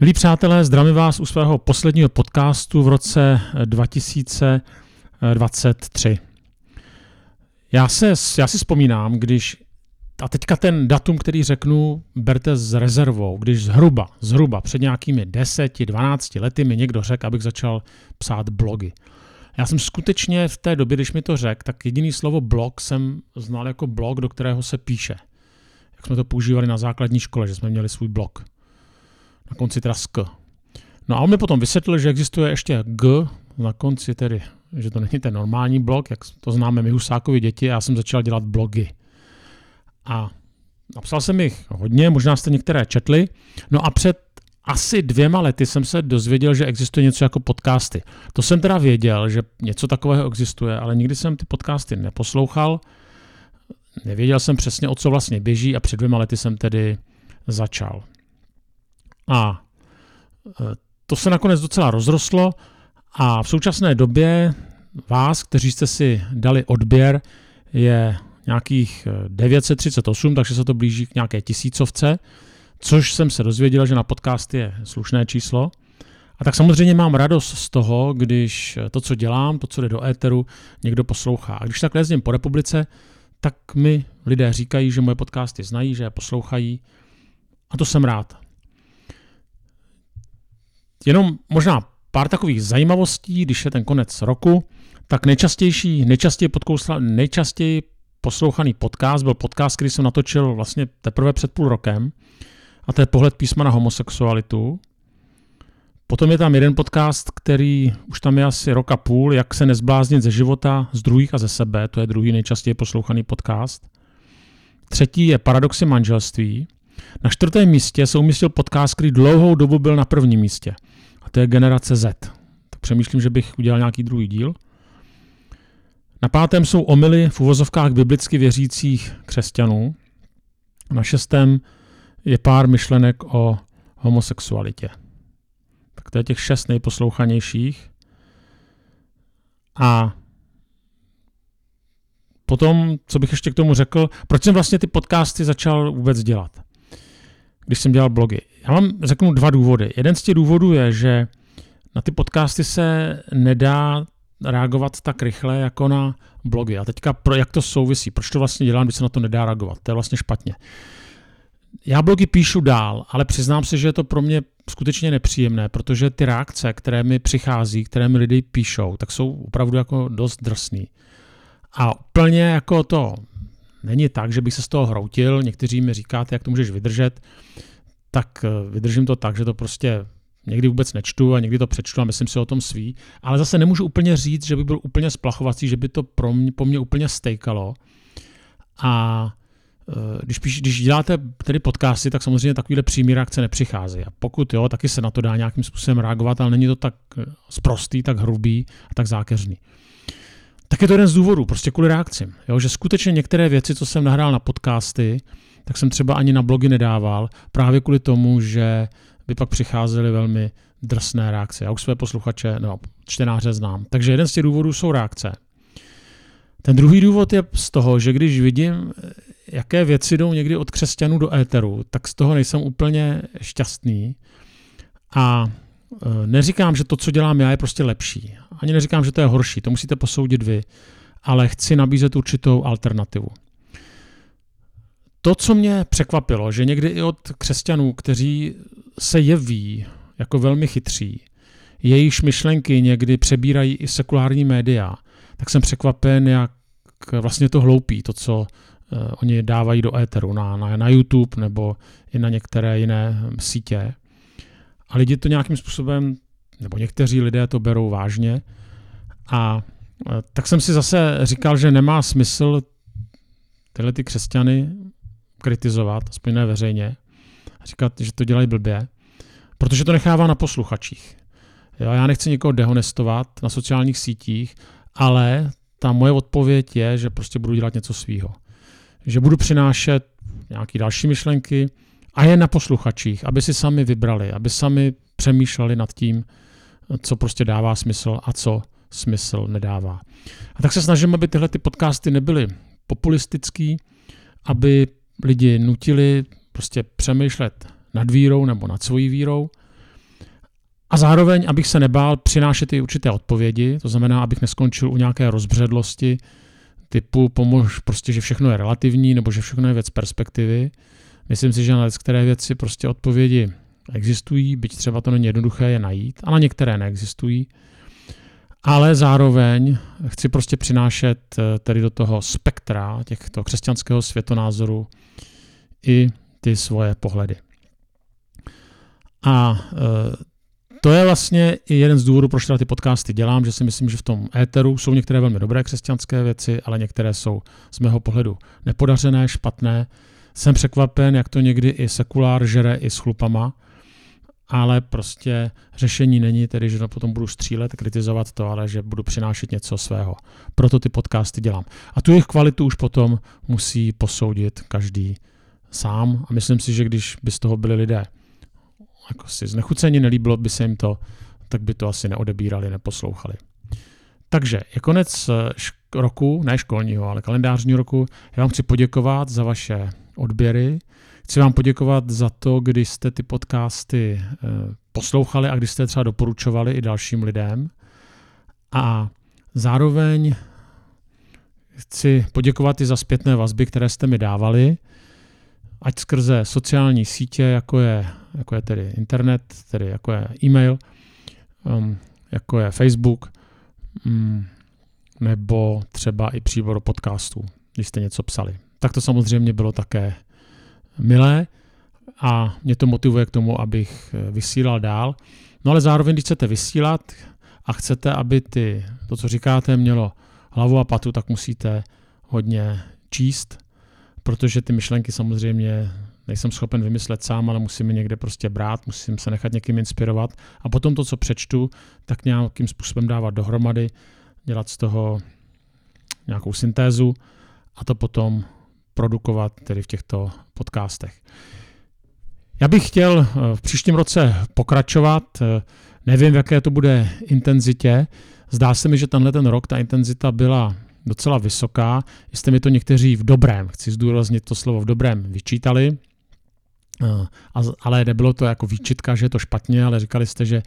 Milí přátelé, zdravím vás u svého posledního podcastu v roce 2023. Já, se, já si vzpomínám, když, a teďka ten datum, který řeknu, berte s rezervou, když zhruba, zhruba před nějakými 10-12 lety mi někdo řekl, abych začal psát blogy. Já jsem skutečně v té době, když mi to řekl, tak jediný slovo blog jsem znal jako blog, do kterého se píše. Jak jsme to používali na základní škole, že jsme měli svůj blog na konci teda sk. No a on mi potom vysvětlil, že existuje ještě g na konci tedy, že to není ten normální blog, jak to známe my Husákovi děti, já jsem začal dělat blogy. A napsal jsem jich hodně, možná jste některé četli. No a před asi dvěma lety jsem se dozvěděl, že existuje něco jako podcasty. To jsem teda věděl, že něco takového existuje, ale nikdy jsem ty podcasty neposlouchal. Nevěděl jsem přesně, o co vlastně běží a před dvěma lety jsem tedy začal. A e, to se nakonec docela rozrostlo a v současné době vás, kteří jste si dali odběr, je nějakých 938, e, takže se to blíží k nějaké tisícovce, což jsem se dozvěděl, že na podcast je slušné číslo. A tak samozřejmě mám radost z toho, když to, co dělám, to, co jde do éteru, někdo poslouchá. A když tak jezdím po republice, tak mi lidé říkají, že moje podcasty znají, že je poslouchají. A to jsem rád. Jenom možná pár takových zajímavostí, když je ten konec roku, tak nejčastější, nejčastěji, podkousla, nejčastěji poslouchaný podcast byl podcast, který jsem natočil vlastně teprve před půl rokem a to je pohled písma na homosexualitu. Potom je tam jeden podcast, který už tam je asi roka půl, jak se nezbláznit ze života, z druhých a ze sebe, to je druhý nejčastěji poslouchaný podcast. Třetí je Paradoxy manželství. Na čtvrtém místě se umístil podcast, který dlouhou dobu byl na prvním místě. A to je generace Z. Tak přemýšlím, že bych udělal nějaký druhý díl. Na pátém jsou omily v uvozovkách biblicky věřících křesťanů. Na šestém je pár myšlenek o homosexualitě. Tak to je těch šest nejposlouchanějších. A potom, co bych ještě k tomu řekl, proč jsem vlastně ty podcasty začal vůbec dělat? když jsem dělal blogy. Já vám řeknu dva důvody. Jeden z těch důvodů je, že na ty podcasty se nedá reagovat tak rychle jako na blogy. A teďka, pro, jak to souvisí, proč to vlastně dělám, když se na to nedá reagovat? To je vlastně špatně. Já blogy píšu dál, ale přiznám se, že je to pro mě skutečně nepříjemné, protože ty reakce, které mi přichází, které mi lidi píšou, tak jsou opravdu jako dost drsný. A úplně jako to není tak, že bych se z toho hroutil. Někteří mi říkáte, jak to můžeš vydržet. Tak eh, vydržím to tak, že to prostě někdy vůbec nečtu a někdy to přečtu a myslím si o tom svý. Ale zase nemůžu úplně říct, že by byl úplně splachovací, že by to pro mě, po mně úplně stejkalo. A eh, když, píš, když děláte tedy podcasty, tak samozřejmě takovýhle přímý reakce nepřichází. A pokud jo, taky se na to dá nějakým způsobem reagovat, ale není to tak eh, sprostý, tak hrubý a tak zákeřný. Tak je to jeden z důvodů, prostě kvůli reakcím. Jo? Že skutečně některé věci, co jsem nahrál na podcasty, tak jsem třeba ani na blogy nedával, právě kvůli tomu, že by pak přicházely velmi drsné reakce. Já už své posluchače, no, čtenáře znám. Takže jeden z těch důvodů jsou reakce. Ten druhý důvod je z toho, že když vidím, jaké věci jdou někdy od křesťanů do éteru, tak z toho nejsem úplně šťastný. A e, neříkám, že to, co dělám já, je prostě lepší. Ani neříkám, že to je horší, to musíte posoudit vy, ale chci nabízet určitou alternativu. To, co mě překvapilo, že někdy i od křesťanů, kteří se jeví jako velmi chytří, jejichž myšlenky někdy přebírají i sekulární média, tak jsem překvapen, jak vlastně to hloupí, to, co uh, oni dávají do éteru na, na, na YouTube nebo i na některé jiné sítě. A lidi to nějakým způsobem nebo někteří lidé to berou vážně. A e, tak jsem si zase říkal, že nemá smysl tyhle ty křesťany kritizovat, aspoň ne veřejně, a říkat, že to dělají blbě, protože to nechává na posluchačích. Jo, já nechci někoho dehonestovat na sociálních sítích, ale ta moje odpověď je, že prostě budu dělat něco svýho. Že budu přinášet nějaké další myšlenky a je na posluchačích, aby si sami vybrali, aby sami přemýšleli nad tím, co prostě dává smysl a co smysl nedává. A tak se snažím, aby tyhle ty podcasty nebyly populistický, aby lidi nutili prostě přemýšlet nad vírou nebo nad svojí vírou, A zároveň, abych se nebál přinášet i určité odpovědi, to znamená, abych neskončil u nějaké rozbředlosti typu pomož prostě, že všechno je relativní nebo že všechno je věc perspektivy. Myslím si, že na které věci prostě odpovědi existují, byť třeba to není jednoduché je najít, a na některé neexistují. Ale zároveň chci prostě přinášet eh, tedy do toho spektra těchto křesťanského světonázoru i ty svoje pohledy. A eh, to je vlastně i jeden z důvodů, proč teda ty podcasty dělám, že si myslím, že v tom éteru jsou některé velmi dobré křesťanské věci, ale některé jsou z mého pohledu nepodařené, špatné. Jsem překvapen, jak to někdy i sekulár žere i s chlupama, ale prostě řešení není tedy, že to potom budu střílet, kritizovat to, ale že budu přinášet něco svého. Proto ty podcasty dělám. A tu jejich kvalitu už potom musí posoudit každý sám a myslím si, že když by z toho byli lidé jako si znechucení, nelíbilo by se jim to, tak by to asi neodebírali, neposlouchali. Takže je konec eh, roku, ne školního, ale kalendářního roku. Já vám chci poděkovat za vaše odběry. Chci vám poděkovat za to, když jste ty podcasty eh, poslouchali a když jste třeba doporučovali i dalším lidem. A zároveň chci poděkovat i za zpětné vazby, které jste mi dávali ať skrze sociální sítě, jako je, jako je tedy internet, tedy jako je e-mail, um, jako je Facebook, um, nebo třeba i příbor podcastů, když jste něco psali. Tak to samozřejmě bylo také milé a mě to motivuje k tomu, abych eh, vysílal dál. No ale zároveň, když chcete vysílat a chcete, aby ty, to, co říkáte, mělo hlavu a patu, tak musíte hodně číst, protože ty myšlenky samozřejmě nejsem schopen vymyslet sám, ale musím je někde prostě brát, musím se nechat někým inspirovat a potom to, co přečtu, tak nějakým způsobem dávat dohromady, dělat z toho nějakou syntézu a to potom produkovat tedy v těchto podcastech. Já bych chtěl eh, v příštím roce pokračovat, eh, nevím, v jaké to bude intenzitě. Zdá se mi, že tenhle ten rok ta intenzita byla docela vysoká. Jste mi to někteří v dobrém, chci zdůraznit to slovo v dobrém, vyčítali, eh, ale nebylo to jako výčitka, že je to špatně, ale říkali jste, že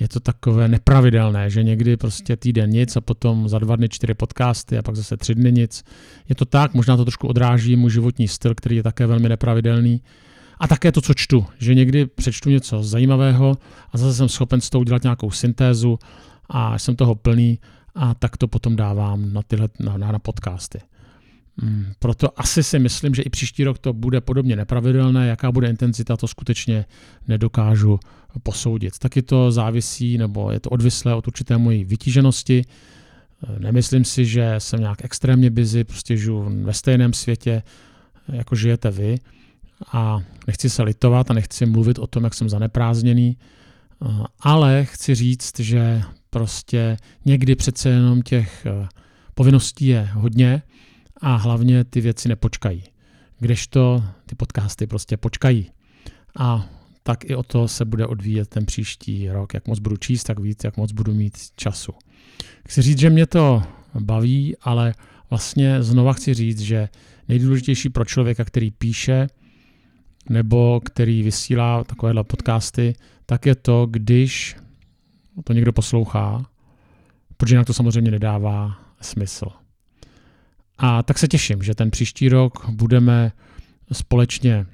je to takové nepravidelné, že někdy prostě týden nic a potom za dva dny čtyři podcasty a pak zase tři dny nic. Je to tak, možná to trošku odráží můj životní styl, který je také velmi nepravidelný. A také to, co čtu, že někdy přečtu něco zajímavého a zase jsem schopen s tou udělat nějakou syntézu a jsem toho plný a tak to potom dávám na tyhle na, na podcasty. Hmm, proto asi si myslím, že i příští rok to bude podobně nepravidelné. Jaká bude intenzita, to skutečně nedokážu posoudit. Taky to závisí, nebo je to odvislé od určité mojí vytíženosti. Nemyslím si, že jsem nějak extrémně busy, prostě žiju ve stejném světě, jako žijete vy. A nechci se litovat a nechci mluvit o tom, jak jsem zaneprázdněný, ale chci říct, že prostě někdy přece jenom těch eh, povinností je hodně a hlavně ty věci nepočkají. Kdežto ty podcasty prostě počkají. A tak i o to se bude odvíjet ten příští rok. Jak moc budu číst, tak víc, jak moc budu mít času. Chci říct, že mě to baví, ale vlastně znova chci říct, že nejdůležitější pro člověka, který píše nebo který vysílá takovéhle podcasty, tak je to, když to někdo poslouchá, protože jinak to samozřejmě nedává smysl. A tak se těším, že ten příští rok budeme společně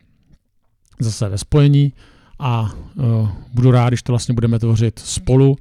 zase ve spojení a uh, budu rád, když to vlastně budeme tvořit spolu.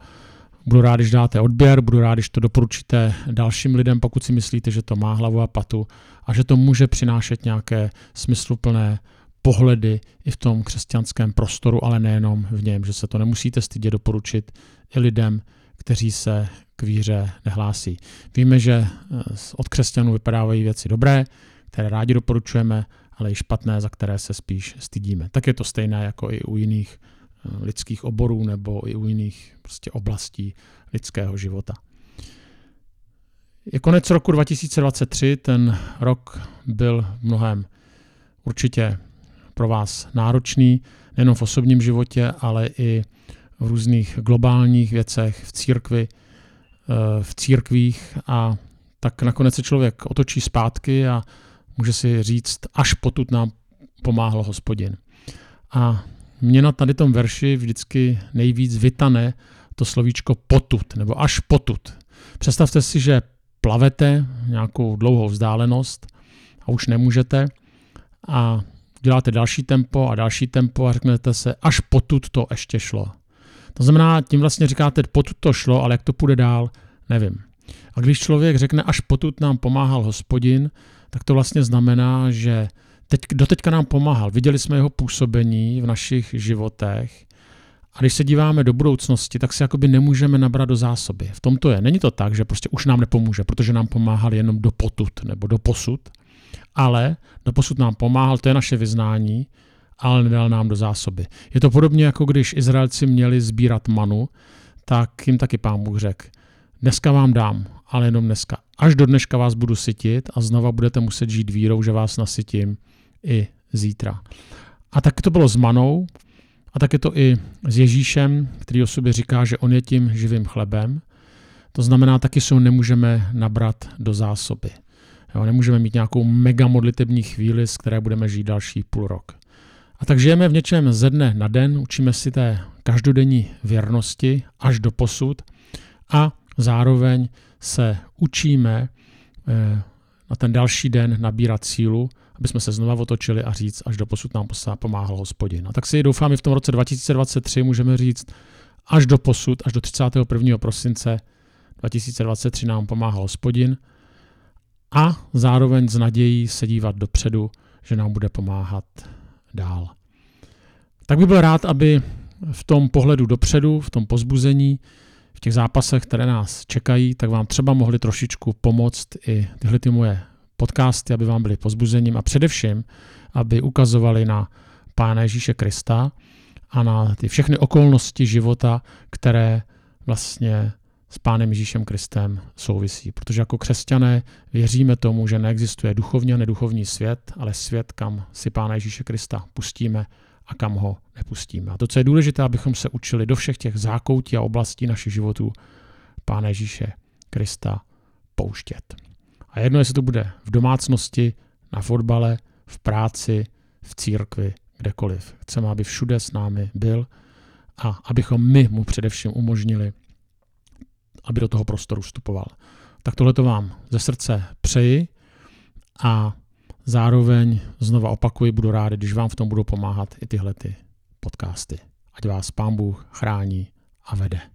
Budu rád, když dáte odběr, budu rád, když to doporučíte dalším lidem, pokud si myslíte, že to má hlavu a patu a že to může přinášet nějaké smysluplné pohledy i v tom křesťanském prostoru, ale nejenom v něm, že se to nemusíte stydět doporučit i lidem, kteří se k víře nehlásí. Víme, že eh, od křesťanů vypadávají věci dobré, které rádi doporučujeme, ale i špatné, za které se spíš stydíme. Tak je to stejné jako i u jiných eh, lidských oborů nebo i u jiných prostě oblastí lidského života. Je konec roku 2023, ten rok byl mnohem určitě pro vás náročný, nejen v osobním životě, ale i v různých globálních věcech, v církvi, eh, v církvích a tak nakonec se člověk otočí zpátky a může si říct, až potud nám pomáhal hospodin. A mě na tady tom verši vždycky nejvíc vytane to slovíčko potud, nebo až potud. Představte si, že plavete nějakou dlouhou vzdálenost a už nemůžete a děláte další tempo a další tempo a řeknete se, až potud to ještě šlo. To znamená, tím vlastně říkáte, potud to šlo, ale jak to půjde dál, nevím. A když člověk řekne, až potud nám pomáhal hospodin, tak to vlastně znamená, že teď, doteďka nám pomáhal. Viděli jsme jeho působení v našich životech a když se díváme do budoucnosti, tak si jakoby nemůžeme nabrat do zásoby. V tom to je. Není to tak, že prostě už nám nepomůže, protože nám pomáhal jenom do potud nebo do posud, ale do posud nám pomáhal, to je naše vyznání, ale nedal nám do zásoby. Je to podobně jako když Izraelci měli sbírat manu, tak jim taky pán Bůh řekl, dneska vám dám, ale jenom dneska. Až do dneška vás budu sytit a znova budete muset žít vírou, že vás nasytím i zítra. A tak to bylo s manou, a tak je to i s Ježíšem, který o sobě říká, že on je tím živým chlebem. To znamená, taky se ho nemůžeme nabrat do zásoby. Jo, nemůžeme mít nějakou mega modlitební chvíli, z které budeme žít další půl rok. A tak žijeme v něčem ze dne na den, učíme si té každodenní věrnosti až do posud a zároveň se učíme eh, na ten další den nabírat sílu, aby jsme se znova otočili a říct, až do posud nám pomáhal hospodin. A tak si doufám, i v tom roce 2023 můžeme říct, až do posud, až do 31. prosince 2023 nám pomáhal hospodin a zároveň s nadějí se dívat dopředu, že nám bude pomáhat dál. Tak bych byl rád, aby v tom pohledu dopředu, v tom pozbuzení, v těch zápasech, které nás čekají, tak vám třeba mohli trošičku pomoct i tyhle ty moje podcasty, aby vám byly pozbuzením a především, aby ukazovali na Pána Ježíše Krista a na ty všechny okolnosti života, které vlastně s Pánem Ježíšem Kristem souvisí. Protože jako křesťané věříme tomu, že neexistuje duchovní a neduchovní svět, ale svět, kam si Pána Ježíše Krista pustíme a kam ho nepustíme. A to, co je důležité, abychom se učili do všech těch zákoutí a oblastí našich životů Pána Ježíše Krista pouštět. A jedno, jestli to bude v domácnosti, na fotbale, v práci, v církvi, kdekoliv. Chceme, aby všude s námi byl a abychom my mu především umožnili, aby do toho prostoru vstupoval. Tak tohle to vám ze srdce přeji a zároveň znova opakuji, budu rád, když vám v tom budou pomáhat i tyhle ty podcasty. Ať vás Pán Bůh chrání a vede.